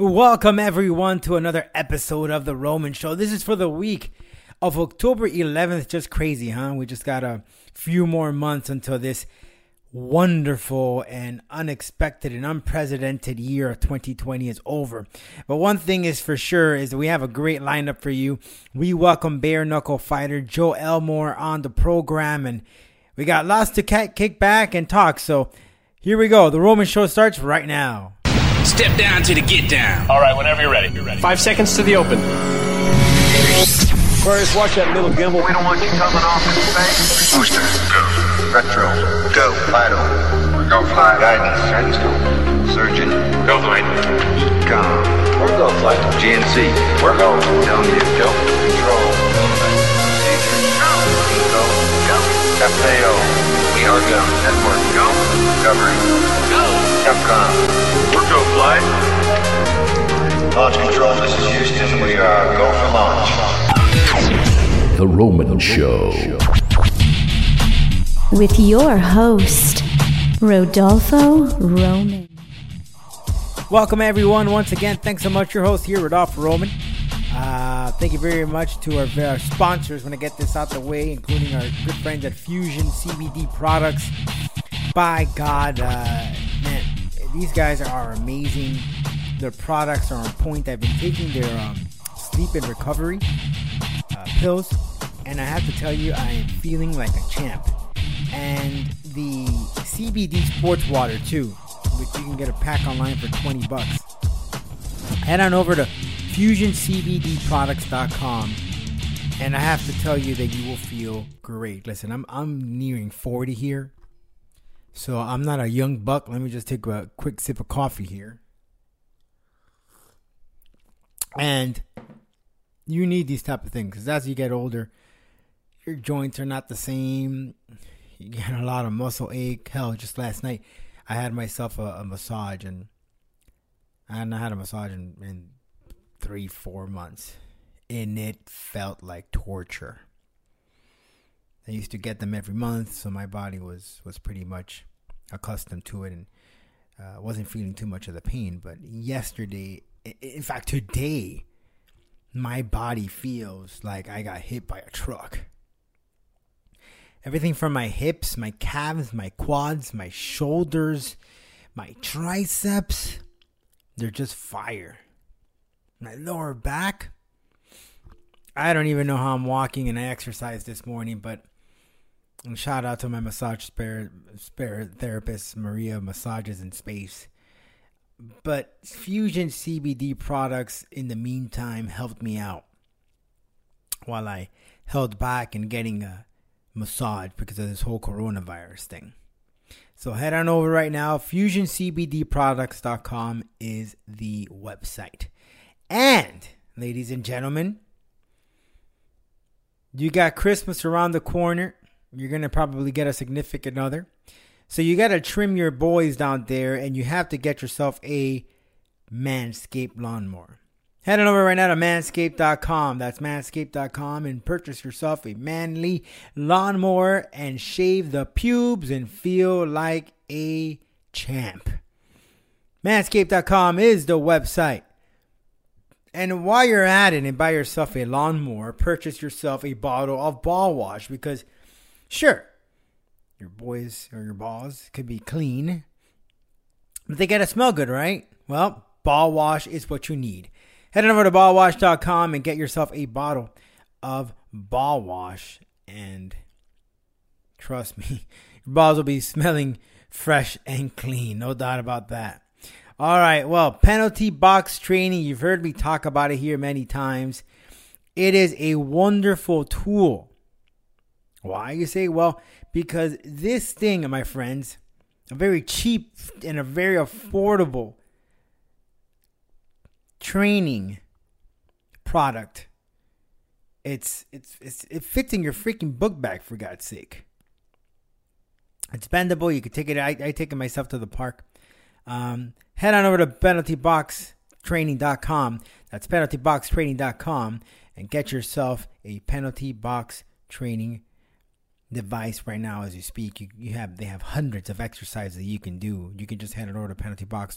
Welcome, everyone, to another episode of The Roman Show. This is for the week of October 11th. Just crazy, huh? We just got a few more months until this wonderful and unexpected and unprecedented year of 2020 is over. But one thing is for sure is we have a great lineup for you. We welcome bare knuckle fighter Joe Elmore on the program and we got lots to kick back and talk. So here we go. The Roman show starts right now. Step down to the get down. All right, whenever you're ready. You're ready. Five seconds to the open. Aquarius, watch that little gimbal. We don't want you coming off in space. Booster, go. Retro, go. Vital, go flight. Guidance, guidance, go. Surgeon, go flight. EECOM, we're go flight. GNC, we're go. Telling you, go. Control, go. Go, go. FAO, we are go. Network, go. Covering, go. Capcom, we're go flight. Launch control, this is Houston. We are go for launch. The Roman Show. With your host, Rodolfo Roman. Welcome, everyone. Once again, thanks so much. Your host here, Rodolfo Roman. Uh, thank you very much to our, our sponsors. When I get this out the way, including our good friends at Fusion CBD Products. By God, uh, man, these guys are amazing. Their products are on point. I've been taking their um, sleep and recovery uh, pills, and I have to tell you, I am feeling like a champ. And the CBD sports water too, which you can get a pack online for 20 bucks. Head on over to fusioncbdproducts.com and I have to tell you that you will feel great. Listen, I'm I'm nearing 40 here. So I'm not a young buck. Let me just take a quick sip of coffee here. And you need these type of things because as you get older, your joints are not the same. You get a lot of muscle ache. Hell, just last night, I had myself a, a massage, and I hadn't had a massage in, in three, four months, and it felt like torture. I used to get them every month, so my body was was pretty much accustomed to it, and uh, wasn't feeling too much of the pain. But yesterday, in fact, today my body feels like I got hit by a truck. Everything from my hips, my calves, my quads, my shoulders, my triceps, they're just fire. My lower back, I don't even know how I'm walking and I exercised this morning, but shout out to my massage spare therapist, Maria Massages in Space. But Fusion CBD products in the meantime helped me out while I held back in getting a massage because of this whole coronavirus thing. So head on over right now. FusionCBDProducts.com is the website. And, ladies and gentlemen, you got Christmas around the corner. You're going to probably get a significant other. So you got to trim your boys down there and you have to get yourself a Manscaped lawnmower. Head on over right now to manscaped.com. That's manscaped.com and purchase yourself a manly lawnmower and shave the pubes and feel like a champ. Manscaped.com is the website. And while you're at it and buy yourself a lawnmower, purchase yourself a bottle of ball wash because, sure, your boys or your balls could be clean, but they gotta smell good, right? Well, ball wash is what you need. Head on over to ballwash.com and get yourself a bottle of ball wash, and trust me, your balls will be smelling fresh and clean, no doubt about that. All right, well, penalty box training, you've heard me talk about it here many times. It is a wonderful tool. Why? You say, well, because this thing, my friends, a very cheap and a very affordable training product. It's it's it's it fits in your freaking book bag for God's sake. It's bendable. You can take it. I, I take it myself to the park. Um, head on over to penaltyboxtraining.com. That's penaltyboxtraining.com and get yourself a penalty box training device right now as you speak. You, you have they have hundreds of exercises that you can do. You can just head over to penaltybox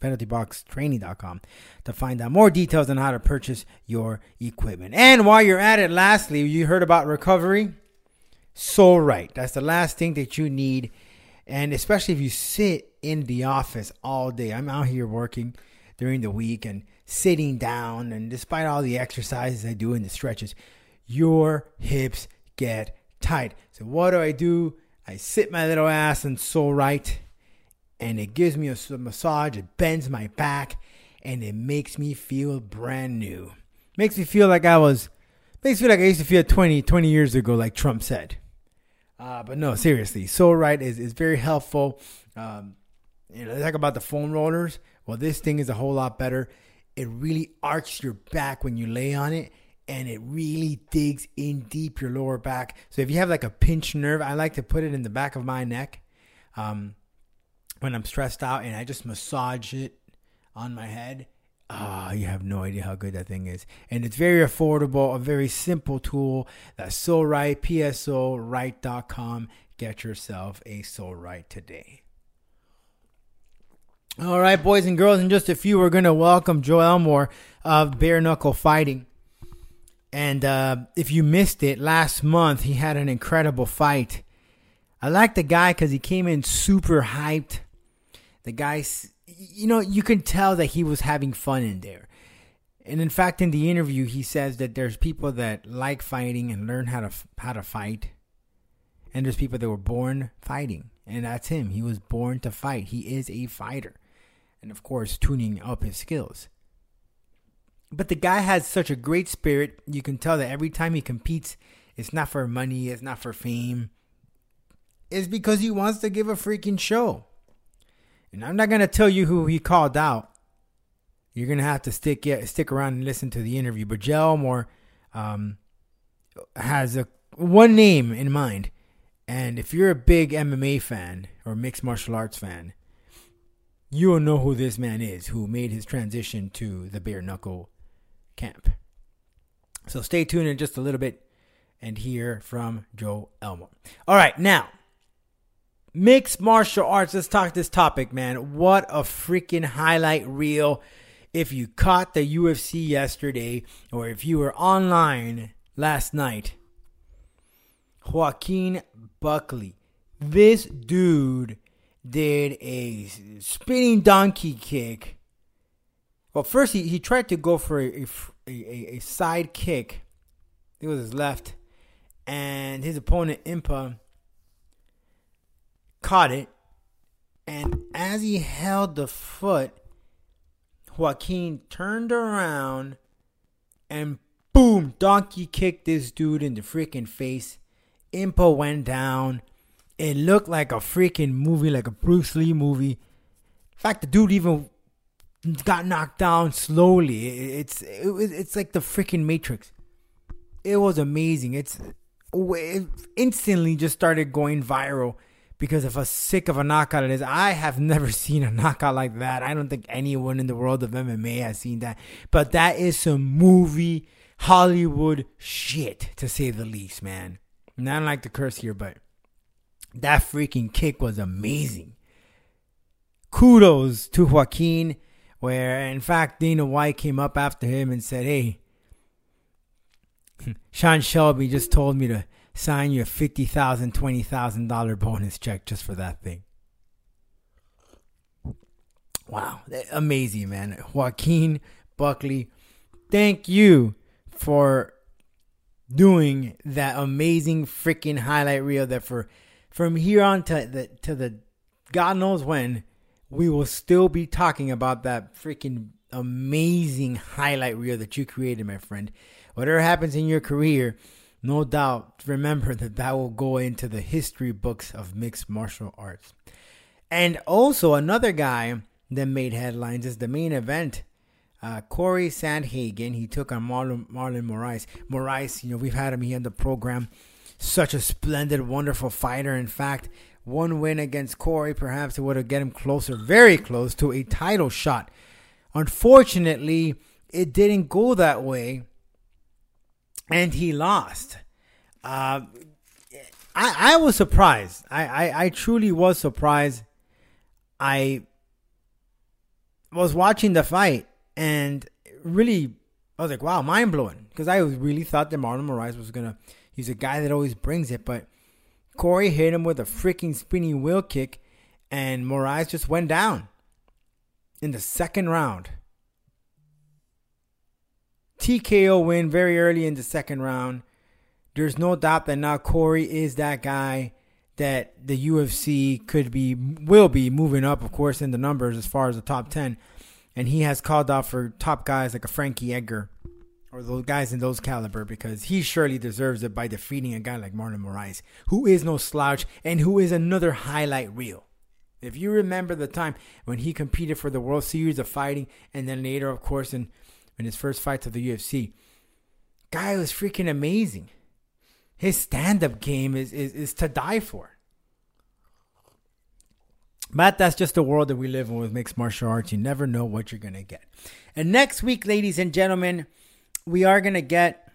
penaltyboxtraining.com to find out more details on how to purchase your equipment. And while you're at it, lastly, you heard about recovery. Pso-Rite. That's the last thing that you need. And especially if you sit in the office all day. I'm out here working during the week and sitting down and despite all the exercises I do and the stretches, your hips get tight. So what do I do? I sit my little ass and Pso-Rite and it gives me a massage, it bends my back and it makes me feel brand new. Makes me feel like I was makes me feel like I used to feel 20 20 years ago like Trump said. Uh, but no, seriously, Pso-Rite is, is very helpful. Um, you know, they talk about the foam rollers. Well, this thing is a whole lot better. It really arcs your back when you lay on it, and it really digs in deep your lower back. So if you have like a pinched nerve, I like to put it in the back of my neck um, when I'm stressed out, and I just massage it on my head. Ah, oh, you have no idea how good that thing is. And it's very affordable, a very simple tool. That's so right, psorite.com. Get yourself a Pso-Rite today. All right, boys and girls, in just a few, we're going to welcome Joe Elmore of Bare Knuckle Fighting. And uh, if you missed it, last month he had an incredible fight. I like the guy because he came in super hyped. The guy, you know, you can tell that he was having fun in there. And in fact, in the interview, he says that there's people that like fighting and learn how to how to fight, and there's people that were born fighting, and that's him. He was born to fight. He is a fighter and of course tuning up his skills. But the guy has such a great spirit. You can tell that every time he competes, it's not for money, it's not for fame. It's because he wants to give a freaking show. And I'm not gonna tell you who he called out. You're gonna have to stick stick around and listen to the interview. But Joe Elmore um, has a one name in mind, and if you're a big MMA fan or mixed martial arts fan, you will know who this man is who made his transition to the bare knuckle camp. So stay tuned in just a little bit and hear from Joe Elmore. All right, now, mixed martial arts. Let's talk this topic, man. What a freaking highlight reel. If you caught the UFC yesterday or if you were online last night, Joaquin Buckley. This dude did a spinning donkey kick. Well, first he, he tried to go for a, a, a side kick. It was his left. And his opponent, Impa, caught it. And as he held the foot, Joaquin turned around and boom, donkey kicked this dude in the freaking face. Impa went down it looked like a freaking movie, like a Bruce Lee movie. In fact, the dude even got knocked down slowly. It's it, it's like the freaking Matrix. It was amazing. It's it instantly just started going viral because of how sick of a knockout it is. I have never seen a knockout like that. I don't think anyone in the world of MMA has seen that. But that is some movie Hollywood shit to say the least, man. And I don't like to curse here, but that freaking kick was amazing. Kudos to Joaquin, where in fact Dana White came up after him and said, Hey, Sean Shelby just told me to sign you a $50,000, $20,000 bonus check just for that thing. Wow, amazing, man. Joaquin Buckley, thank you for doing that amazing freaking highlight reel that for from here on to the to the God knows when, we will still be talking about that freaking amazing highlight reel that you created, my friend. Whatever happens in your career, no doubt, remember that that will go into the history books of mixed martial arts. And also, another guy that made headlines is the main event. Uh, Corey Sandhagen, he took on Marlon, Marlon Moraes. Moraes, you know, we've had him here on the program such a splendid, wonderful fighter. In fact, one win against Corey, perhaps it would have get him closer, very close to a title shot. Unfortunately, it didn't go that way, and he lost. Uh, I, I was surprised. I, I, I truly was surprised. I was watching the fight and really, I was like, wow, mind blowing. Because I really thought that Marlon Moraes was to, he's a guy that always brings it. But Corey hit him with a freaking spinning wheel kick and Moraes just went down in the second round. TKO win very early in the second round. There's no doubt that now Corey is that guy that the UFC could be, will be moving up, of course, in the numbers as far as the top 10. And he has called out for top guys like a Frankie Edgar or those guys in those caliber because he surely deserves it by defeating a guy like Marlon Moraes, who is no slouch and who is another highlight reel. If you remember the time when he competed for the World Series of Fighting, and then later, of course, in, in his first fight to the UFC, guy was freaking amazing. His stand-up game is, is, is to die for. But that's just the world that we live in with mixed martial arts. You never know what you're gonna get. And next week, ladies and gentlemen, we are gonna get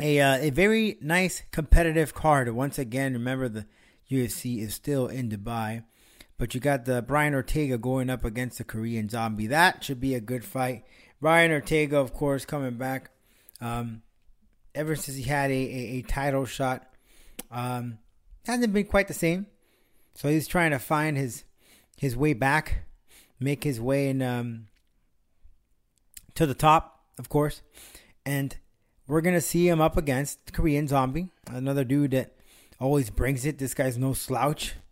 a uh, a very nice competitive card. Once again, remember the UFC is still in Dubai. But you got the Brian Ortega going up against the Korean Zombie. That should be a good fight. Brian Ortega, of course, coming back. Um, ever since he had a, a, a title shot, um, hasn't been quite the same. So he's trying to find his his way back, make his way in um, to the top, of course. And we're gonna see him up against Korean Zombie, another dude that always brings it. This guy's no slouch.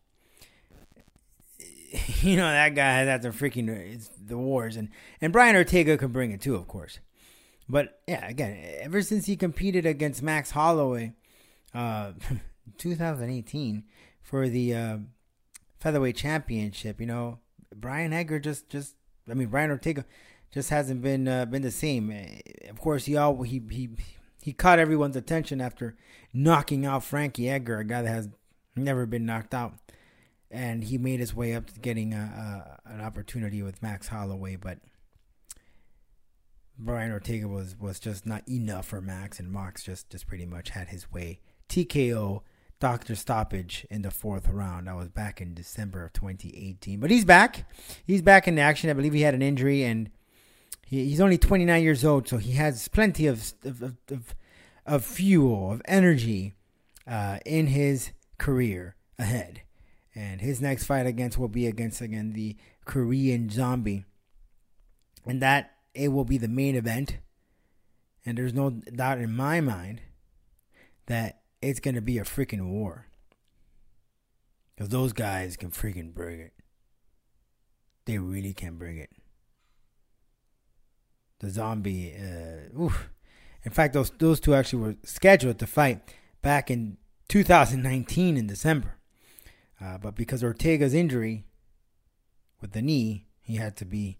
You know that guy has had some freaking the wars, and and Brian Ortega can bring it too, of course. But yeah, again, ever since he competed against Max Holloway, uh, 2018 for the uh, featherweight championship, you know, Brian Edgar just just I mean Brian Ortega just hasn't been uh, been the same. Of course, he all he he he caught everyone's attention after knocking out Frankie Edgar, a guy that has never been knocked out, and he made his way up to getting a, a, an opportunity with Max Holloway, but. Brian Ortega was, was just not enough for Max, and Max just, just pretty much had his way. TKO, doctor stoppage in the fourth round. That was back in December of 2018. But he's back. He's back in action. I believe he had an injury, and he, he's only 29 years old, so he has plenty of, of, of, of fuel, of energy uh, in his career ahead. And his next fight against will be against again the Korean Zombie, and that it will be the main event. And there's no doubt in my mind that it's gonna be a freaking war, because those guys can freaking bring it. They really can bring it. The zombie, uh. In fact, those those two actually were scheduled to fight back in 2019 in December. Uh, but because Ortega's injury with the knee, he had to be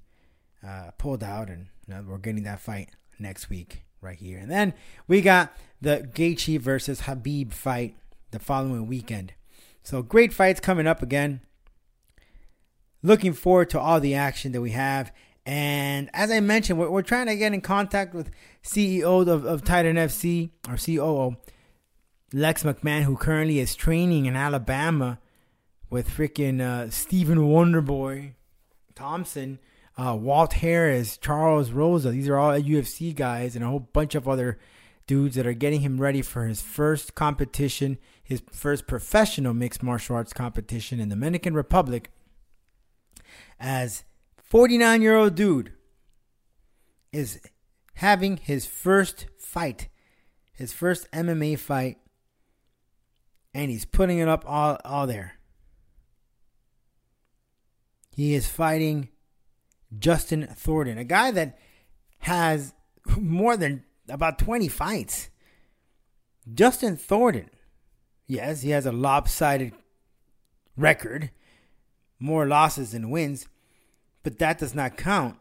uh, pulled out, and we're getting that fight next week right here. And then we got the Gaethje versus Habib fight the following weekend. So great fights coming up again. Looking forward to all the action that we have. And as I mentioned, we're, we're trying to get in contact with CEO of, of Titan FC, or COO, Lex McMahon, who currently is training in Alabama with freaking uh, Stephen Wonderboy Thompson, uh, Walt Harris, Charles Rosa. These are all UFC guys and a whole bunch of other dudes that are getting him ready for his first competition, his first professional mixed martial arts competition in the Dominican Republic as 49 year old dude is having his first fight, his first MMA fight, and he's putting it up all, all there. He is fighting Justin Thornton, a guy that has more than about 20 fights. Justin Thornton, yes, he has a lopsided record, more losses than wins, but that does not count,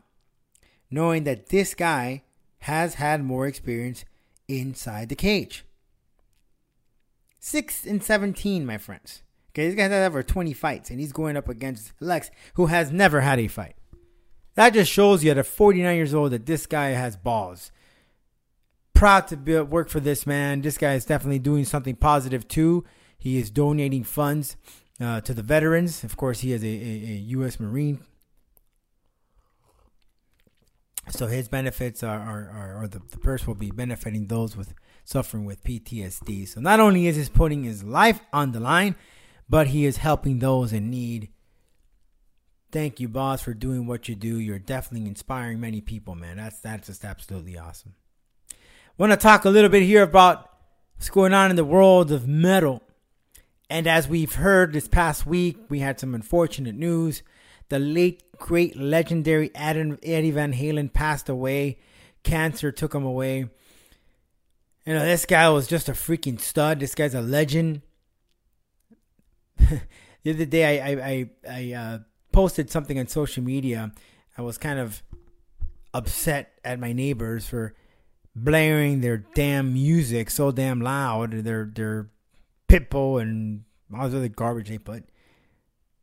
knowing that this guy has had more experience inside the cage. 6 and 17, my friends. Okay, this guy has over 20 fights, and he's going up against Lex, who has never had a fight. That just shows you at 49 years old that this guy has balls. proud to be, work for this man. This guy is definitely doing something positive too. He is donating funds uh, to the veterans. Of course, he is a, a, a U.S. Marine. So his benefits are, are, are or the, the purse will be benefiting those with suffering with PTSD. So not only is he putting his life on the line, but he is helping those in need. Thank you, boss, for doing what you do. You're definitely inspiring many people, man. That's that's just absolutely awesome. Want to talk a little bit here about what's going on in the world of metal. And as we've heard this past week, we had some unfortunate news. The late, great, legendary Eddie Van Halen passed away. Cancer took him away. You know, this guy was just a freaking stud. This guy's a legend. the other day, I I I, I uh, posted something on social media. I was kind of upset at my neighbors for blaring their damn music so damn loud. Their their pitbull and all the other garbage they put.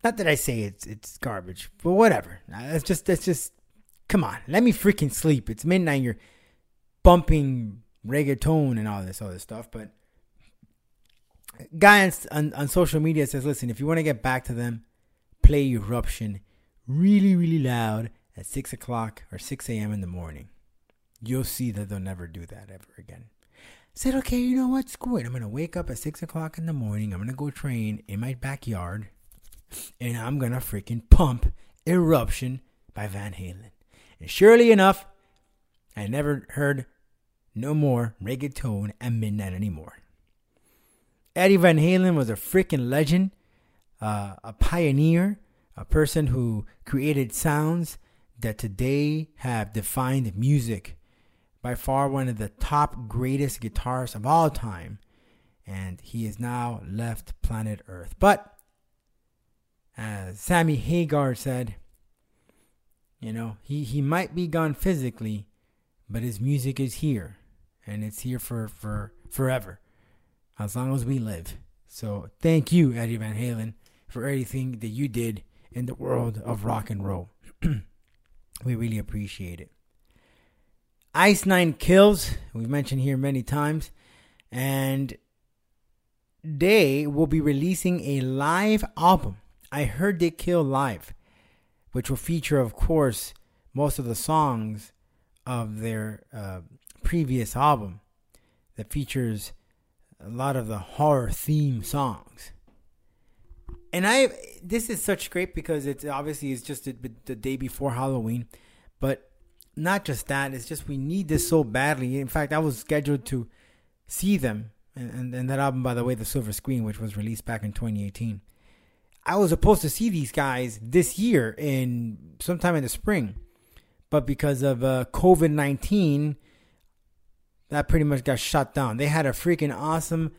Not that I say it's it's garbage, but whatever. That's just it's just come on. Let me freaking sleep. It's midnight. You're bumping reggaeton and all this other stuff. But guy on, on, on social media says, listen, if you want to get back to them, play Eruption really, really loud at 6 o'clock or 6 a.m. in the morning. You'll see that they'll never do that ever again. I said, okay, you know what? Screw it. I'm going to wake up at 6 o'clock in the morning. I'm going to go train in my backyard. And I'm to freaking pump Eruption by Van Halen. And surely enough, I never heard no more reggaeton at midnight anymore. Eddie Van Halen was a freaking legend, uh, a pioneer, a person who created sounds that today have defined music. By far one of the top greatest guitarists of all time. And he is now left planet Earth. But, as Sammy Hagar said, you know, he, he might be gone physically, but his music is here. And it's here for, for forever as long as we live. So thank you, Eddie Van Halen, for everything that you did in the world of rock and roll. we really appreciate it. Ice Nine Kills, we've mentioned here many times, and they will be releasing a live album. I heard they kill live, which will feature, of course, most of the songs of their uh, previous album that features a lot of the horror theme songs. And I this is such great because it's obviously it's just the, the day before Halloween, but not just that. It's just we need this so badly. In fact, I was scheduled to see them, and, and, and that album, by the way, the Silver Screen, which was released back in 2018. I was supposed to see these guys this year in sometime in the spring, but because of uh, COVID 19, that pretty much got shut down. They had a freaking awesome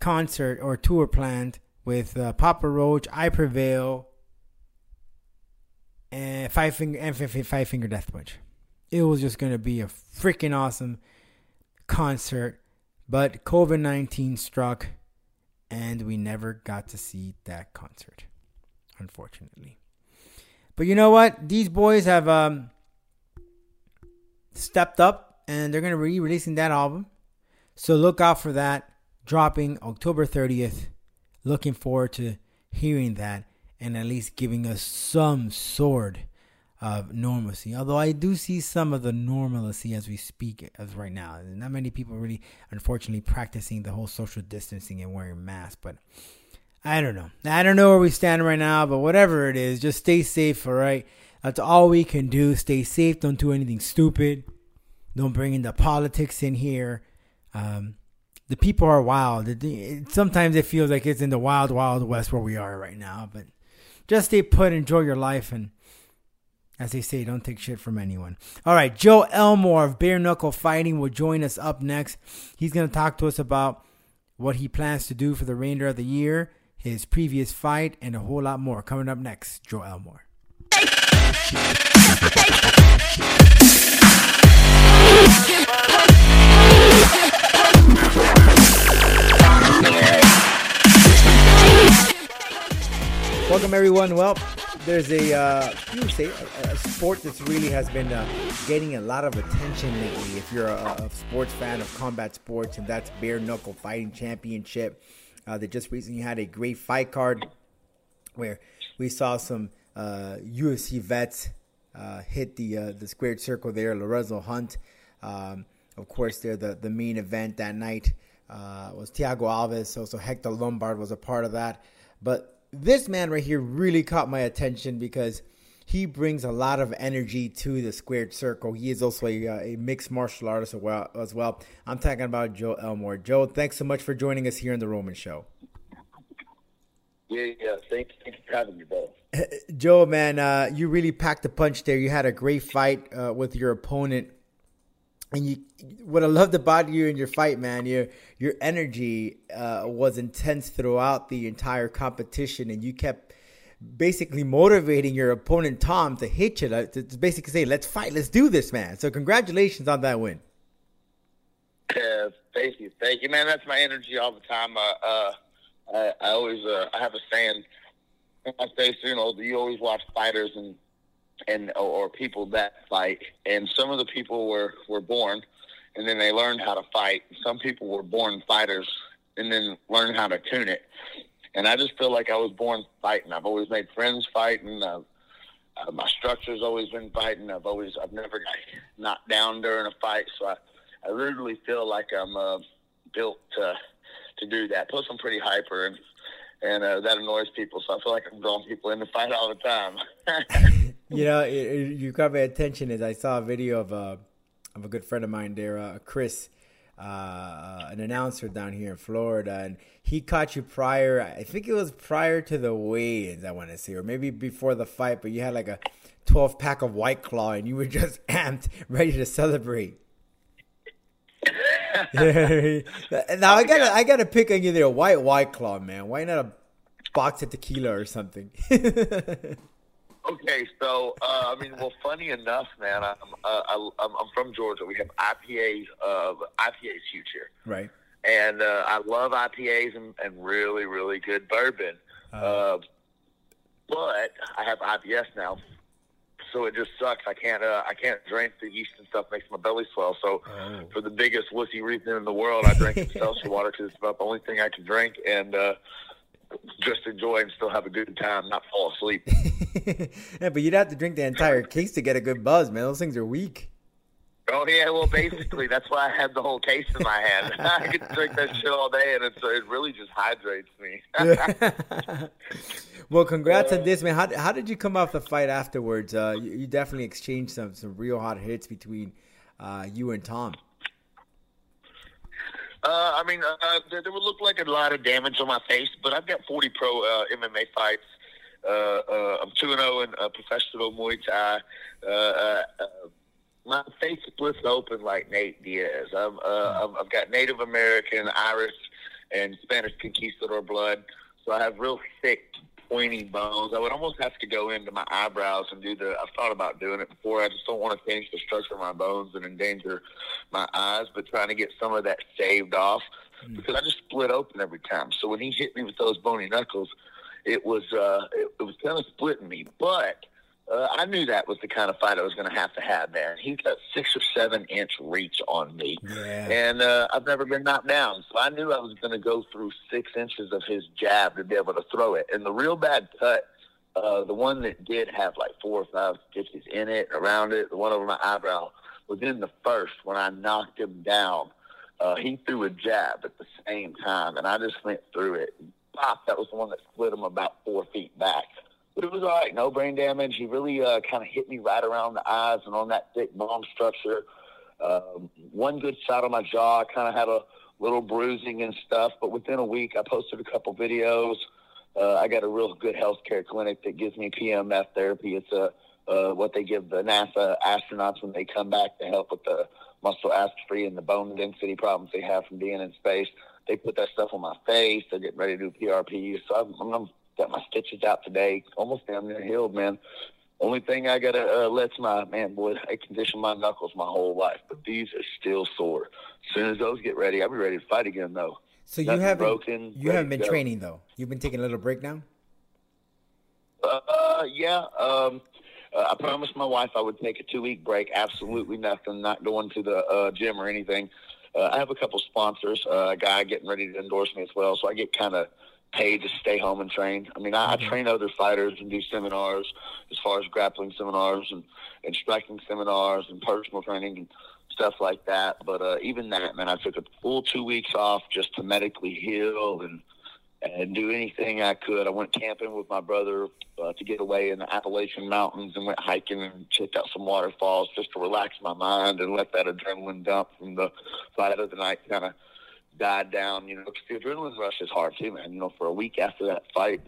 concert or tour planned with uh, Papa Roach, I Prevail, and Five Finger and Five Finger Death Punch. It was just gonna be a freaking awesome concert, but COVID nineteen struck, and we never got to see that concert, unfortunately. But you know what? These boys have um, stepped up and they're going to be releasing that album. So look out for that dropping October 30th. Looking forward to hearing that and at least giving us some sort of normalcy. Although I do see some of the normalcy as we speak as right now. Not many people really unfortunately practicing the whole social distancing and wearing masks, but I don't know. I don't know where we stand right now, but whatever it is, just stay safe, all right? That's all we can do. Stay safe. Don't do anything stupid. Don't bring in the politics in here. Um, the people are wild. It, sometimes it feels like it's in the wild, wild west where we are right now. But just stay put, enjoy your life, and as they say, don't take shit from anyone. All right, Joe Elmore of Bare Knuckle Fighting will join us up next. He's going to talk to us about what he plans to do for the remainder of the year, his previous fight, and a whole lot more. Coming up next, Joe Elmore. Welcome everyone. Well, there's a uh, you say a, a sport that's really has been uh, getting a lot of attention lately. If you're a, a sports fan of combat sports, and that's bare knuckle fighting championship. Uh, just recently had a great fight card where we saw some uh, UFC vets uh, hit the uh, the squared circle there. Lorenzo Hunt, um, of course, they're the the main event that night. Uh, was Thiago Alves, also Hector Lombard was a part of that. But this man right here really caught my attention because he brings a lot of energy to the squared circle. He is also a, uh, a mixed martial artist as well, as well. I'm talking about Joe Elmore. Joe, thanks so much for joining us here in the Roman Show. Yeah, yeah. Thanks, thanks for having me, bro. Joe, man, uh, you really packed a punch there. You had a great fight uh, with your opponent, and you. What I loved about you in your fight, man, your your energy uh, was intense throughout the entire competition, and you kept basically motivating your opponent Tom to hit you, to, to basically say, "Let's fight, let's do this, man." So, congratulations on that win. Yeah, thank you, thank you, man. That's my energy all the time. Uh, uh, I, I always, uh, I have a saying. I say, you know, you always watch fighters and and or, people that fight, and some of the people were were born, and then they learned how to fight. Some people were born fighters, and then learned how to tune it. And I just feel like I was born fighting. I've always made friends fighting. Uh, my structure's always been fighting. I've always, I've never got knocked down during a fight. So I, I really feel like I'm uh, built to to do that. Plus, I'm pretty hyper, and and uh, that annoys people. So I feel like I'm drawing people in to fight all the time. you know, it, it, you caught my attention as I saw a video of a of a good friend of mine there, uh, Chris, uh, an announcer down here in Florida, and he caught you prior. I think it was prior to the weigh-ins. I want to say, or maybe before the fight, but you had like a 12 pack of White Claw, and you were just amped, ready to celebrate. now I gotta I gotta pick on you there, white white claw, man. Why not a box of tequila or something? okay, so uh, I mean, well, funny enough, man, I'm uh, I, I'm, I'm from Georgia. We have IPAs. Uh, IPAs huge here, right? And uh, I love IPAs and, and really really good bourbon. Uh, but I have IBS now, so it just sucks. I can't uh, I can't drink the yeast and stuff makes my belly swell. So Oh. for the biggest wussy reason in the world, I drink seltzer water because it's about the only thing I can drink and uh, just enjoy and still have a good time, not fall asleep. yeah, but you'd have to drink the entire case to get a good buzz, man. Those things are weak. oh yeah, well basically that's why I had the whole case in my hand. I could drink that shit all day and it's, it really just hydrates me. well, congrats on this, man. How, how did you come off the fight afterwards? Uh, you, you definitely exchanged some some real hot hits between uh, you and Tom. Uh, I mean, uh, there, there would look like a lot of damage on my face, but I've got 40 pro uh, MMA fights. Uh, uh, I'm 2 0 in uh, professional Muay Thai. Uh, uh, uh, my face splits open like Nate Diaz. Uh, I've, I've got Native American, Irish, and Spanish conquistador blood, so I have real thick, pointy bones. I would almost have to go into my eyebrows and do the. I've thought about doing it before. I just don't want to change the structure of my bones and endanger my eyes, but trying to get some of that shaved off because I just split open every time. So when he hit me with those bony knuckles, it was uh, it, it was kind of splitting me, but. Uh, I knew that was the kind of fight I was going to have to have, man. He's got six or seven inch reach on me, Yeah. and uh, I've never been knocked down, so I knew I was going to go through six inches of his jab to be able to throw it. And the real bad cut, uh, the one that did have like four or five stitches in it, around it, the one over my eyebrow, was in the first when I knocked him down. Uh, he threw a jab at the same time, and I just went through it. Pop, that was the one that split him about four feet back. But it was all right, no brain damage. He really uh, kind of hit me right around the eyes and on that thick bone structure. Um, one good shot on my jaw. Kind of had a little bruising and stuff, but within a week, I posted a couple videos. Uh, I got a real good healthcare clinic that gives me PMF therapy. It's a uh, what they give the NASA astronauts when they come back to help with the muscle atrophy and the bone density problems they have from being in space. They put that stuff on my face. They're getting ready to do PRP. So I'm, I'm, I'm got my stitches out today, almost damn near healed, man. Only thing I gotta uh, let's my man, boy, I conditioned my knuckles my whole life, but these are still sore. As soon as those get ready, I'll be ready to fight again, though. So you Nothing haven't broken, you haven't been training though. You've been taking a little break now. Uh, yeah. Um, uh, I promised my wife I would take a two week break. Absolutely nothing. Not going to the uh, gym or anything. Uh, I have a couple sponsors. Uh, a guy getting ready to endorse me as well, so I get kind of paid to stay home and train. I mean, I, I train other fighters and do seminars as far as grappling seminars and, and striking seminars and personal training and stuff like that. But uh, even that, man, I took a full two weeks off just to medically heal and and do anything I could. I went camping with my brother uh, to get away in the Appalachian Mountains and went hiking and checked out some waterfalls just to relax my mind and let that adrenaline dump from the fight of the night kind of died down. You know, because the adrenaline rush is hard too, man. You know, for a week after that fight,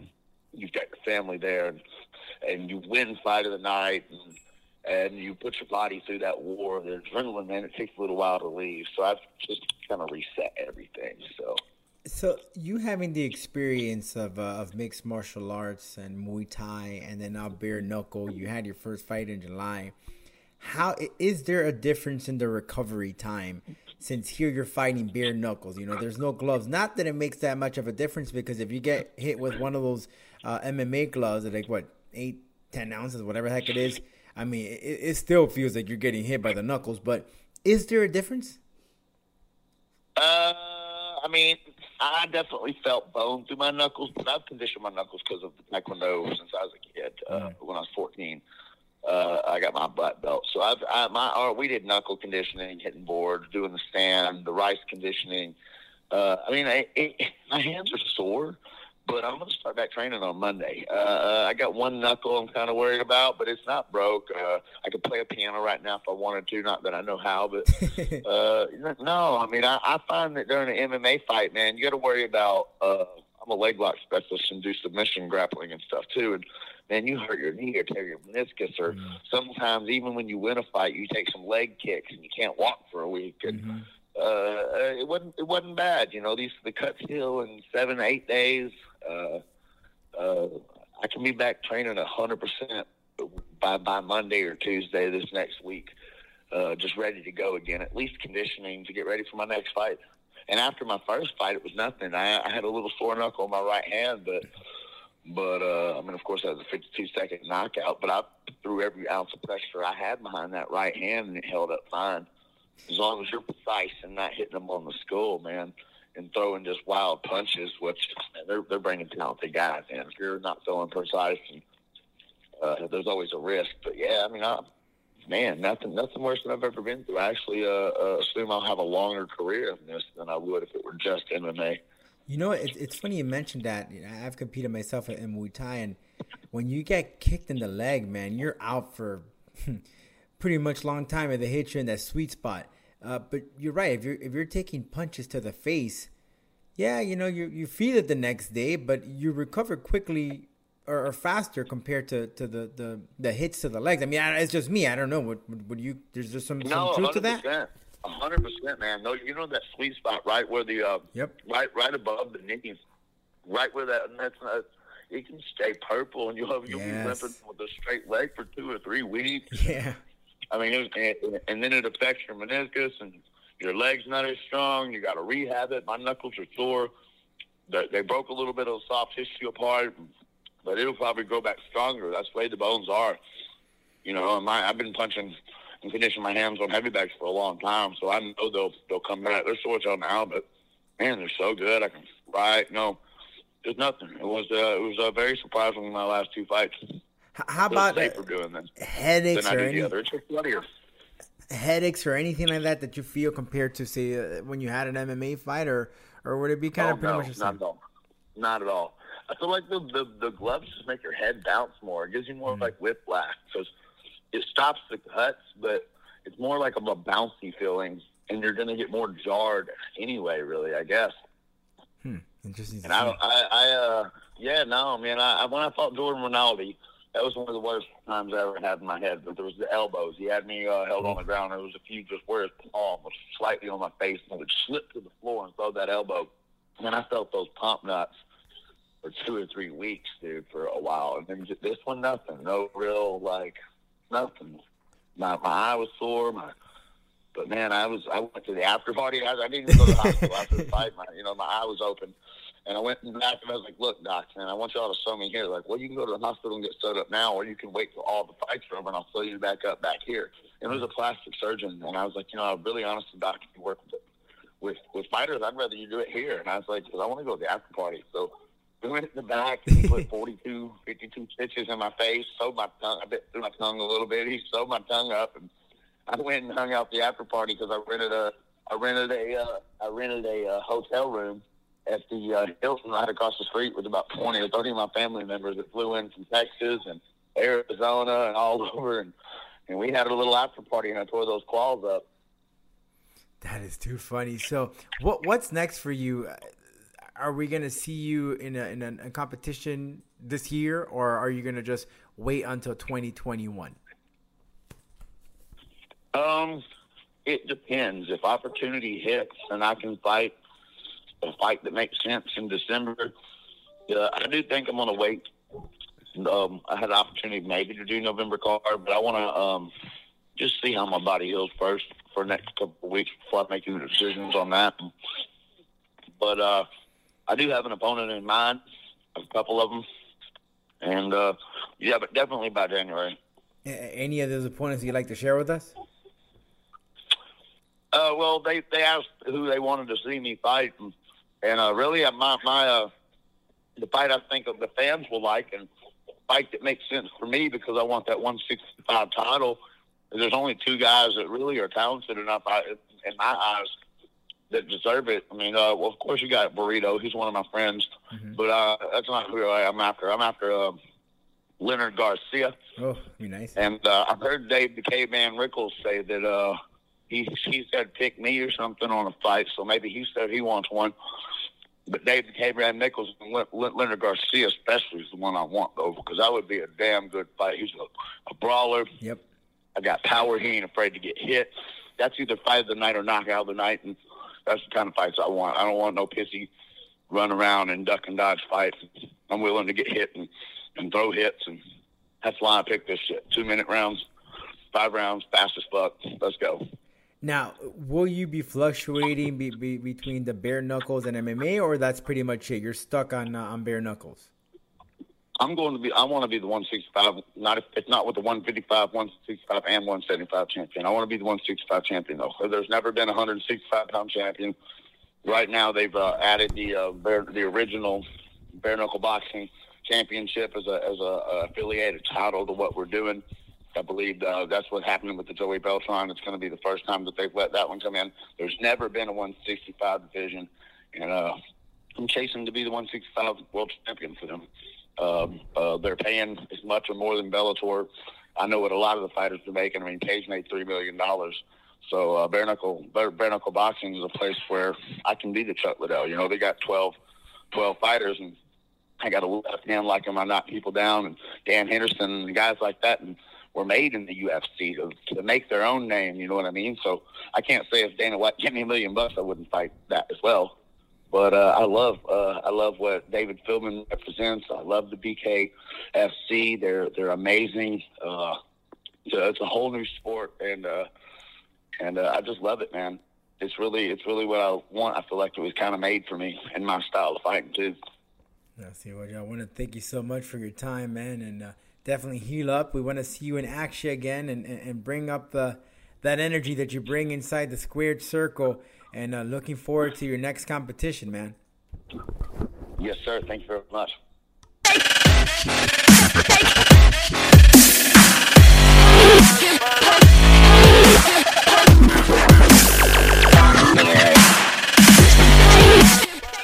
you've got your family there and, and you win fight of the night and and you put your body through that war. The adrenaline, man, it takes a little while to leave. So I've just kind of reset everything. So. So you having the experience of uh, of mixed martial arts and Muay Thai, and then now bare knuckle. You had your first fight in July. How is there a difference in the recovery time? Since here you're fighting bare knuckles, you know there's no gloves. Not that it makes that much of a difference because if you get hit with one of those uh, MMA gloves, at like what eight, ten ounces, whatever the heck it is, I mean it, it still feels like you're getting hit by the knuckles. But is there a difference? Uh, I mean, I definitely felt bone through my knuckles, but I've conditioned my knuckles because of the taekwondo since I was a kid. Uh, When I was 14, uh, I got my black belt. So I've, I, my, uh, we did knuckle conditioning, hitting boards, doing the stand, the rice conditioning. Uh, I mean, I, it, my hands are sore, but I'm going to start back training on Monday. Uh, uh, I got one knuckle I'm kind of worried about, but it's not broke. Uh, I could play a piano right now if I wanted to. Not that I know how, but uh, no. I mean, I, I find that during an MMA fight, man, you got to worry about. Uh, I'm a leg lock specialist and do submission grappling and stuff too. And man, you hurt your knee or tear your meniscus, or sometimes even when you win a fight, you take some leg kicks and you can't walk for a week. And uh, it wasn't it wasn't bad. You know, these the cuts heal in seven eight days. Uh, uh, I can be back training a hundred percent by by Monday or Tuesday this next week. Uh, just ready to go again. At least conditioning to get ready for my next fight. And after my first fight, it was nothing. I, I had a little sore knuckle on my right hand, but but uh, I mean, of course, that was a 52 second knockout. But I threw every ounce of pressure I had behind that right hand, and it held up fine. As long as you're precise and not hitting them on the skull, man, and throwing just wild punches, which man, they're they're bringing talented guys in. If you're not throwing precise, and, uh, there's always a risk. But yeah, I mean, I, man, nothing nothing worse than I've ever been through. I actually uh, uh, assume I'll have a longer career in this than I would if it were just MMA. You know, it, it's funny you mentioned that. You know, I've competed myself in Muay Thai, and when you get kicked in the leg, man, you're out for pretty much long time if they hit you in that sweet spot. Uh, but you're right. If you're if you're taking punches to the face, yeah, you know you you feel it the next day, but you recover quickly or, or faster compared to, to the, the, the hits to the legs. I mean, I, it's just me. I don't know. Would would you? There's just some, No, some truth to that. Hundred percent, man. No, you know that sweet spot right where the uh, Yep. right right above the knees, right where that and that's not. It can stay purple, and you'll have, you'll Yes. be limping with a straight leg for two or three weeks. Yeah. I mean, it was, and, and then it affects your meniscus, and your leg's not as strong. You got to rehab it. My knuckles are sore. They, they broke a little bit of soft tissue apart, but it'll probably grow back stronger. That's the way the bones are. You know, and my, I've been punching and conditioning my hands on heavy backs for a long time, so I know they'll they'll come back. They're sore till now, but man, they're so good. I can right. No, there's nothing. It was uh, it was uh, very surprising in my last two fights. How about uh, safer doing this headaches or any. It's just bloodier. headaches or anything like that that you feel compared to say uh, when you had an MMA fight, or or would it be kind oh, of pretty no, much the not same? at all. Not at all. I feel like the, the the gloves just make your head bounce more. It gives you more like whiplash. So it stops the cuts, but it's more like a bouncy feeling, and you're gonna get more jarred anyway. Really, I guess. Interesting. And I, don't- I, I, uh, yeah, no, man. I, I when I fought Jordan Ronaldo, that was one of the worst times I ever had in my head. But there was the elbows. He had me uh, held on the ground. There was a few just where his palm was slightly on my face, and I would slip to the floor and throw that elbow. And then I felt those pump nuts for two or three weeks, dude, for a while. And then just, this one, nothing. No real like nothing. My my eye was sore. My but man, I was I went to the after party. I, I didn't even go to the hospital after the fight. My, you know, my eye was open, And I went back and I was like, look, doc, man, I want y'all to sew me here. Like, well, you can go to the hospital and get sewed up now, or you can wait till all the fights are over and I'll sew you back up back here. And it was a plastic surgeon. And I was like, you know, I'm really honest with doc, if you work with, with, with fighters, I'd rather you do it here. And I was like, because I want to go to the after party. So we went in the back, and he put 42, 52 stitches in my face, sewed my tongue, I bit through my tongue a little bit. He sewed my tongue up and I went and hung out the after party because I rented a I rented a uh, I rented a uh, hotel room at the uh, Hilton right across the street with about twenty or thirty of my family members that flew in from Texas and Arizona and all over, and and we had a little after party and I tore those claws up. That is too funny. So, what what's next for you? Are we gonna see you in a in a, a competition this year, or are you gonna just wait until twenty twenty one? Um, it depends. If opportunity hits and I can fight a fight that makes sense in December, uh, I do think I'm going to wait. Um, I had the opportunity maybe to do November card, but I want to um, just see how my body heals first for the next couple of weeks before I make any decisions on that. But uh, I do have an opponent in mind, a couple of them, and uh, yeah, but definitely by January. A- Any of those opponents you'd like to share with us? Uh, well, they they asked who they wanted to see me fight, and, and uh, really, uh, my my uh, the fight I think the fans will like, and the fight that makes sense for me because I want that 165 title. There's only two guys that really are talented enough, I, in my eyes, that deserve it. I mean, uh, well, of course you got Burrito. He's one of my friends, but uh, that's not who I, I'm after. I'm after uh, Leonard Garcia. Oh, be nice. And uh, I've heard Dave the Caveman Rickles say that uh, he he said pick me or something on a fight, so maybe he said he wants one. But Dave the Caveman Rickles and Le- Le- Leonard Garcia especially is the one I want though, because that would be a damn good fight. He's a, a brawler. Yep. I got power. He ain't afraid to get hit. That's either fight of the night or knockout of the night, and that's the kind of fights I want. I don't want no pissy run around and duck and dodge fights. I'm willing to get hit and, and throw hits, and that's why I picked this shit. Two minute rounds, five rounds, fast as fuck. Let's go. Now, will you be fluctuating be, be, between the bare knuckles and MMA, or that's pretty much it? You're stuck on uh, on bare knuckles. I'm going to be. I want to be the 165. Not if it's not with the 155, 165, and 175 champion. I want to be the 165 champion though. There's never been a 165 pound champion. Right now, they've uh, added the uh, bare, the original bare knuckle boxing championship as a as a, a affiliated title to what we're doing. I believe uh, that's what happened with the Joey Beltran. It's going to be the first time that they've let that one come in. There's never been a 165 division, and uh, I'm chasing to be the 165 world champion for them. Um, uh, they're paying as much or more than Bellator. I know what a lot of the fighters are making. I mean, Cage made three million dollars. So uh, bare knuckle bare, knuckle boxing is a place where I can be the Chuck Liddell. You know, they got 12, 12 fighters, and I got a left hand like him. I knock people down, and Dan Henderson and guys like that, and were made in the UFC to, to make their own name. You know what I mean? So I can't say if Dana White gave me a million bucks, I wouldn't fight that as well. But uh, I love uh, I love what David Feldman represents. I love the BKFC. They're they're amazing. Uh, it's, a, whole new sport, and uh, and uh, I just love it, man. It's really it's really what I want. I feel like it was kind of made for me and my style of fighting too. See I want to thank you so much for your time, man, and uh, definitely heal up. We want to see you in action again, and, and, and bring up the that energy that you bring inside the squared circle. And uh, looking forward to your next competition, man. Yes, sir. Thank you very much.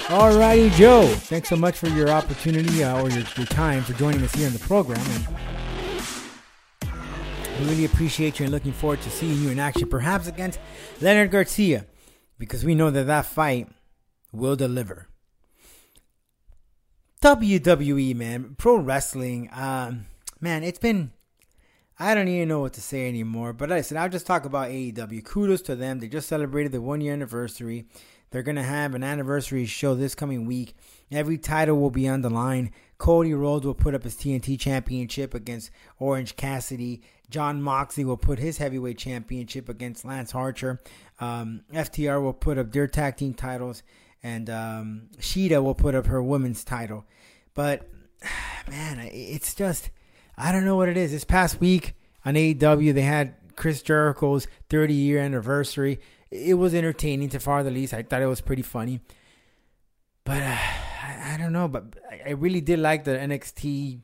Alrighty, Joe. Thanks so much for your opportunity uh, or your, your time for joining us here in the program. And we really appreciate you and looking forward to seeing you in action, perhaps against Leonard Garcia, because we know that that fight will deliver. WWE, man, pro wrestling, um, man, it's been. I don't even know what to say anymore. But listen, I'll just talk about AEW. Kudos to them. They just celebrated the one year anniversary. They're going to have an anniversary show this coming week. Every title will be on the line. Cody Rhodes will put up his TNT championship against Orange Cassidy. Jon Moxley will put his heavyweight championship against Lance Archer. Um, FTR will put up their tag team titles. and um, Shida will put up her women's title. But man, it's just I don't know what it is. This past week on AEW, they had Chris Jericho's 30 year anniversary. It was entertaining to far the least. I thought it was pretty funny. But uh, I, don't know. But I, really did like the NXT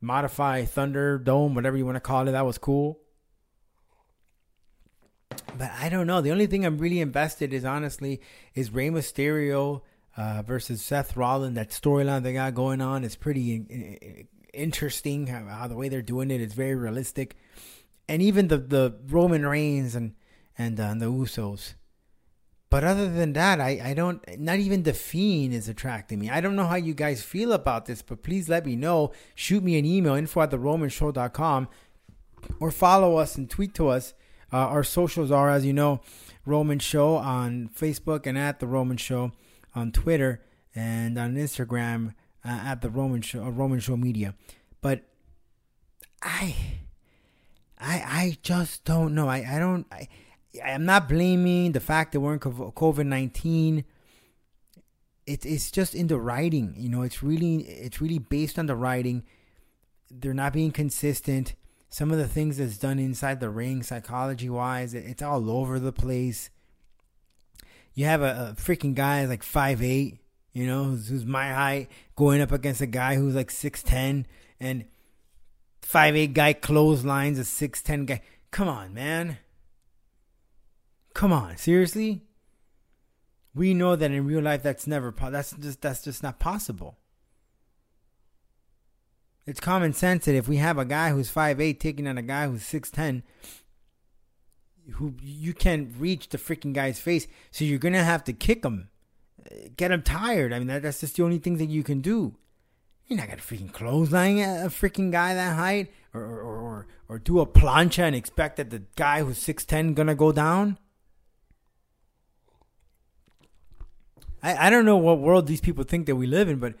Modify Thunder Dome, whatever you want to call it. That was cool. But I don't know. The only thing I'm really invested is honestly is Rey Mysterio uh, versus Seth Rollins. That storyline they got going on is pretty in- in- interesting. How, how the way they're doing it is very realistic, and even the the Roman Reigns and and, uh, the Usos. But other than that, I, I don't. Not even the Fiend is attracting me. I don't know how you guys feel about this, but please let me know. Shoot me an email info at theromanshow.com or follow us and tweet to us. Uh, our socials are, as you know, Roman Show on Facebook and at the Roman Show on Twitter and on Instagram uh, at the Roman Show, uh, Roman Show Media. But I, I, I just don't know. I, I don't. I, I'm not blaming the fact that we're in COVID nineteen. It, it's just in the writing. You know, it's really, it's really based on the writing. They're not being consistent some of the things that's done inside the ring, psychology wise, it's all over the place. You have a, a freaking guy like five eight, you know, who's, who's, my height, going up against a guy who's like six ten, and five eight guy clotheslines a six ten guy. Come on, man. Come on, seriously. We know that in real life that's never po- that's just that's just not possible. It's common sense that if we have a guy who's 5'8 taking on a guy who's 6'10, who you can't reach the freaking guy's face, so you're gonna have to kick him, get him tired. I mean, that, that's just the only thing that you can do. You're not gonna freaking clothesline a freaking guy that height, or or or, or do a plancha and expect that the guy who's 6'10 gonna go down. I I don't know what world these people think that we live in, but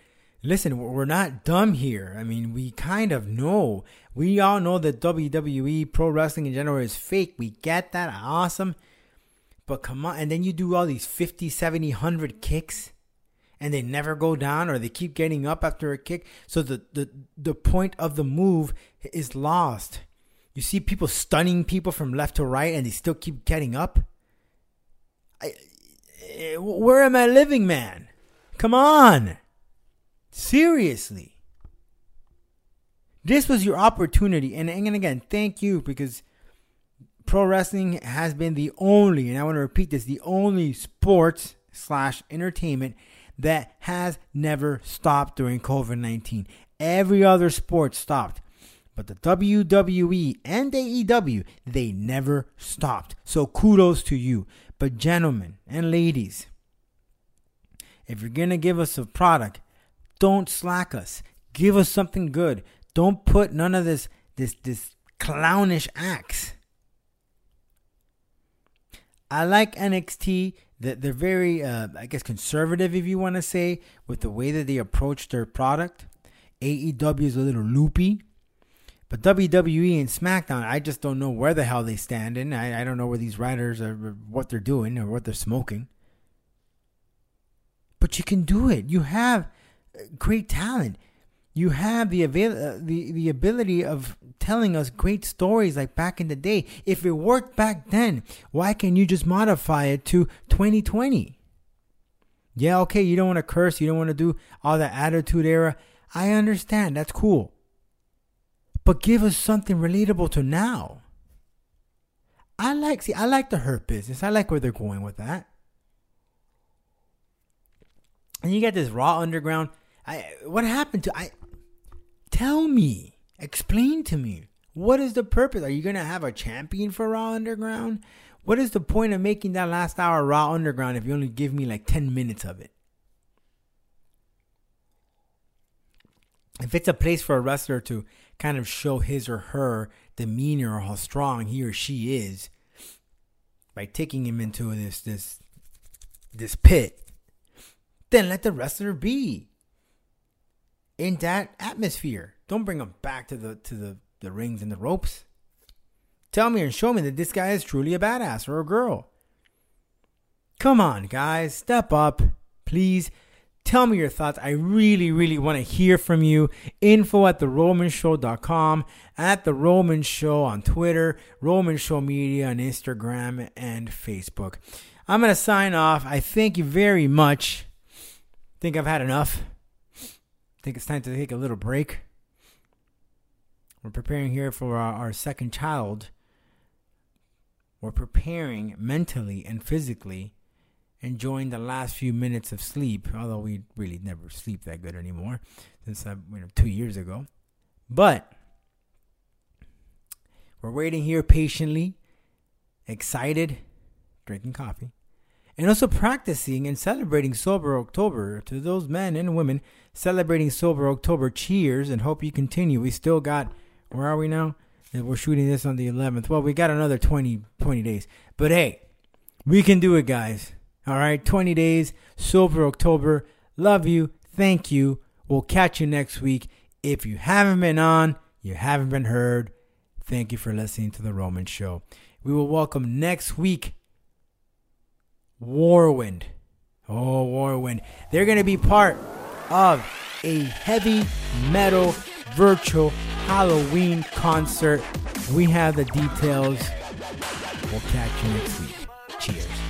listen, we're not dumb here. I mean, we kind of know. We all know that WWE, pro wrestling in general, is fake. We get that. Awesome. But come on. And then you do all these 50, 70, 100 kicks and they never go down or they keep getting up after a kick. So the, the, the point of the move is lost. You see people stunning people from left to right and they still keep getting up. I, Uh, where am I living, man? Come on. Seriously. This was your opportunity. And, and again, thank you because pro wrestling has been the only, and I want to repeat this, the only sports slash entertainment that has never stopped during COVID 19. Every other sport stopped. But the WWE and AEW, they never stopped. So kudos to you. But gentlemen and ladies, if you're going to give us a product, don't slack us. Give us something good. Don't put none of this this this clownish acts. I like NXT. They're very, uh, I guess, conservative, if you want to say, with the way that they approach their product. AEW is a little loopy. But WWE and SmackDown, I just don't know where the hell they stand in. I, I don't know where these writers are, what they're doing, or what they're smoking. But you can do it. You have great talent. You have the avail- uh, the the ability of telling us great stories like back in the day. If it worked back then, why can't you just modify it to 2020? Yeah, okay, you don't want to curse, you don't want to do all that attitude era. I understand. That's cool. But give us something relatable to now. I like see I like the hurt business. I like where they're going with that. And you got this raw underground. I what happened to I tell me. Explain to me. What is the purpose? Are you gonna have a champion for Raw Underground? What is the point of making that last hour Raw Underground if you only give me like ten minutes of it? If it's a place for a wrestler to kind of show his or her demeanor or how strong he or she is by taking him into this this this pit, then let the wrestler be in that atmosphere. Don't bring him back to the to the, the rings and the ropes. Tell me and show me that this guy is truly a badass or a girl. Come on, guys, step up, please. Tell me your thoughts. I really, really want to hear from you. Info at theromanshow.com, at The Roman Show on Twitter, Roman Show Media on Instagram and Facebook. I'm going to sign off. I thank you very much. Think I've had enough. Think it's time to take a little break. We're preparing here for our, our second child. We're preparing mentally and physically enjoying the last few minutes of sleep, although we really never sleep that good anymore since uh, you know, two years ago. But we're waiting here patiently, excited, drinking coffee, and also practicing and celebrating Sober October. To those men and women celebrating Sober October, cheers and hope you continue. We still got, where are we now? We're shooting this on the 11th. Well, we got another 20, 20 days. But hey, we can do it, guys. All right, 20 days, Sober October. Love you. Thank you. We'll catch you next week. If you haven't been on, you haven't been heard, thank you for listening to The Roman Show. We will welcome next week Warwind. Oh, Warwind. They're going to be part of a heavy metal virtual Halloween concert. We have the details. We'll catch you next week. Cheers. Cheers.